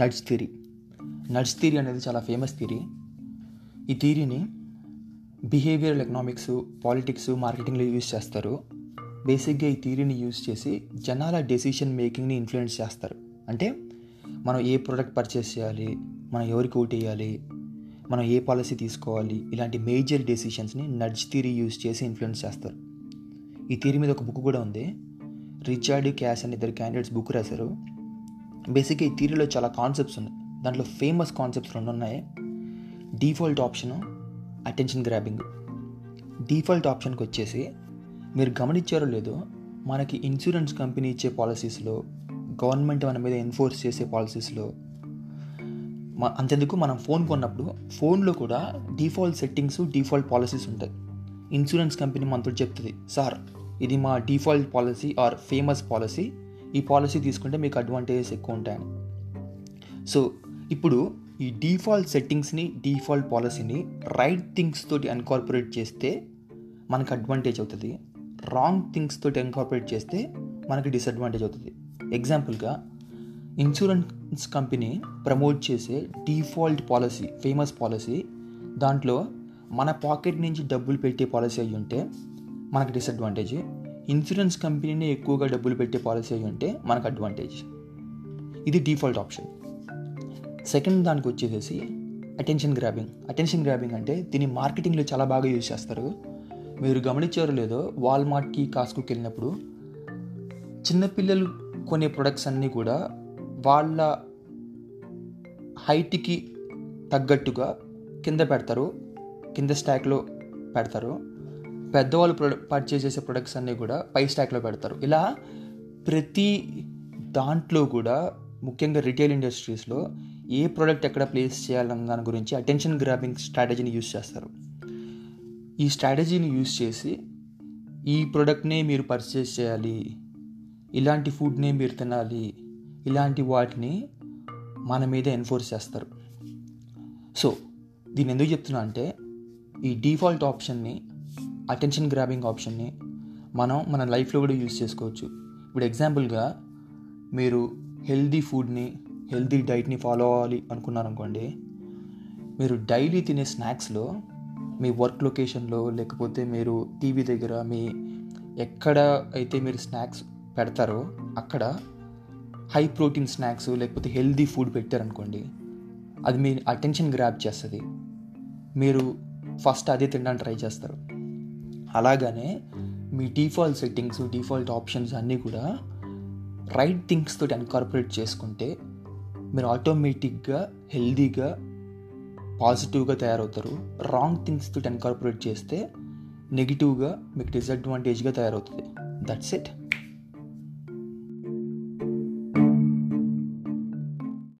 నడ్స్ theory. నడ్స్ theory అనేది చాలా famous theory. ఈ థియరీని బిహేవియరల్ ఎకనామిక్స్ పాలిటిక్స్ మార్కెటింగ్లో యూజ్ చేస్తారు. బేసిక్గా ఈ థియరీని యూజ్ చేసి జనాల డెసిషన్ మేకింగ్ని ఇన్ఫ్లుయెన్స్ చేస్తారు. అంటే మనం ఏ ప్రోడక్ట్ పర్చేస్ చేయాలి మనం ఎవరికి ఓట్ వేయాలి మనం ఏ పాలసీ తీసుకోవాలి ఇలాంటి మేజర్ డెసిషన్స్ని నడ్జ్ థియరీ యూజ్ చేసి ఇన్ఫ్లుయెన్స్ చేస్తారు. ఈ థియరీ మీద ఒక బుక్ కూడా ఉంది. రిచార్డ్ క్యాష్ అని ఇద్దరు క్యాండిడేట్స్ బుక్ రాశారు. బేసిక్గా ఈ థియరీలో చాలా కాన్సెప్ట్స్ ఉన్నాయి. దాంట్లో ఫేమస్ కాన్సెప్ట్స్ రెండు ఉన్నాయి. Default option attention grabbing default ఆప్షన్కి వచ్చేసి మీరు గమనించారో లేదో మనకి ఇన్సూరెన్స్ కంపెనీ ఇచ్చే పాలసీస్లో గవర్నమెంట్ మన మీద ఎన్ఫోర్స్ చేసే పాలసీస్లో అంతెందుకు మనం ఫోన్ కొన్నప్పుడు ఫోన్లో కూడా డిఫాల్ట్ సెట్టింగ్స్ డిఫాల్ట్ పాలసీస్ ఉంటాయి. ఇన్సూరెన్స్ కంపెనీ మనతో చెప్తుంది సార్ ఇది మా default policy or famous policy ఈ పాలసీ తీసుకుంటే మీకు అడ్వాంటేజెస్ ఎక్కువ ఉంటాయని. సో ఇప్పుడు ఈ డిఫాల్ట్ సెట్టింగ్స్ని డిఫాల్ట్ పాలసీని రైట్ థింగ్స్ తోటి అన్కార్పొరేట్ చేస్తే మనకు అడ్వాంటేజ్ అవుతుంది. రాంగ్ థింగ్స్ తోటి అన్కార్పొరేట్ చేస్తే మనకి డిసడ్వాంటేజ్ అవుతుంది. ఎగ్జాంపుల్గా ఇన్సూరెన్స్ కంపెనీ ప్రమోట్ చేసే డిఫాల్ట్ పాలసీ ఫేమస్ పాలసీ దాంట్లో మన పాకెట్ నుంచి డబ్బులు పెట్టే పాలసీ అయ్యి ఉంటే మనకు డిసడ్వాంటేజ్ ఇన్సూరెన్స్ కంపెనీనే ఎక్కువగా డబ్బులు పెట్టే పాలసీ అయి ఉంటే మనకు అడ్వాంటేజ్. ఇది డిఫాల్ట్ ఆప్షన్. సెకండ్ దానికి వచ్చేసేసి అటెన్షన్ గ్రాబింగ్. అటెన్షన్ గ్రాబింగ్ అంటే దీన్ని మార్కెటింగ్లో చాలా బాగా యూజ్ చేస్తారు. మీరు గమనించారో లేదో వాల్మార్ట్కి కాస్కుకి వెళ్ళినప్పుడు చిన్నపిల్లలు కొనే ప్రొడక్ట్స్ అన్నీ కూడా వాళ్ళ హైట్కి తగ్గట్టుగా కింద పెడతారు. కింద స్టాక్లో పెడతారు. పెద్దవాళ్ళు ప్రొడక్ పర్చేస్ చేసే ప్రొడక్ట్స్ అన్నీ కూడా పై స్టాక్లో పెడతారు. ఇలా ప్రతి దాంట్లో కూడా ముఖ్యంగా రిటైల్ ఇండస్ట్రీస్లో ఏ ప్రోడక్ట్ ఎక్కడ ప్లేస్ చేయాలన్న దాని గురించి అటెన్షన్ గ్రాబింగ్ స్ట్రాటజీని యూస్ చేస్తారు. ఈ స్ట్రాటజీని యూస్ చేసి ఈ ప్రోడక్ట్నే మీరు పర్చేస్ చేయాలి ఇలాంటి ఫుడ్నే మీరు తినాలి ఇలాంటి వాటిని మన మీద ఎన్ఫోర్స్ చేస్తారు. సో దీన్ని ఎందుకు చెప్తున్నా అంటే ఈ డిఫాల్ట్ ఆప్షన్ని అటెన్షన్ గ్రాబింగ్ ఆప్షన్ని మనం మన లైఫ్లో కూడా యూస్ చేసుకోవచ్చు. ఇప్పుడు ఎగ్జాంపుల్గా మీరు హెల్దీ ఫుడ్ని హెల్దీ డైట్ని ఫాలో అవ్వాలి అనుకున్నారనుకోండి మీరు డైలీ తినే స్నాక్స్లో మీ వర్క్ లొకేషన్లో లేకపోతే మీరు టీవీ దగ్గర మీ ఎక్కడ అయితే మీరు స్నాక్స్ పెడతారో అక్కడ హై ప్రోటీన్ స్నాక్స్ లేకపోతే హెల్దీ ఫుడ్ పెట్టారనుకోండి అది మీ అటెన్షన్ గ్రాప్ చేస్తుంది. మీరు ఫస్ట్ అదే తినడానికి ట్రై చేస్తారు. అలాగనే మీ డిఫాల్ట్ సెట్టింగ్స్ డిఫాల్ట్ ఆప్షన్స్ అన్నీ కూడా రైట్ థింగ్స్ తోటి అన్కార్పొరేట్ చేసుకుంటే మీరు ఆటోమేటిక్గా హెల్దీగా పాజిటివ్గా తయారవుతారు. రాంగ్ థింగ్స్ తోటి అన్కార్పొరేట్ చేస్తే నెగిటివ్గా మీకు డిసడ్వాంటేజ్గా తయారవుతుంది. That's it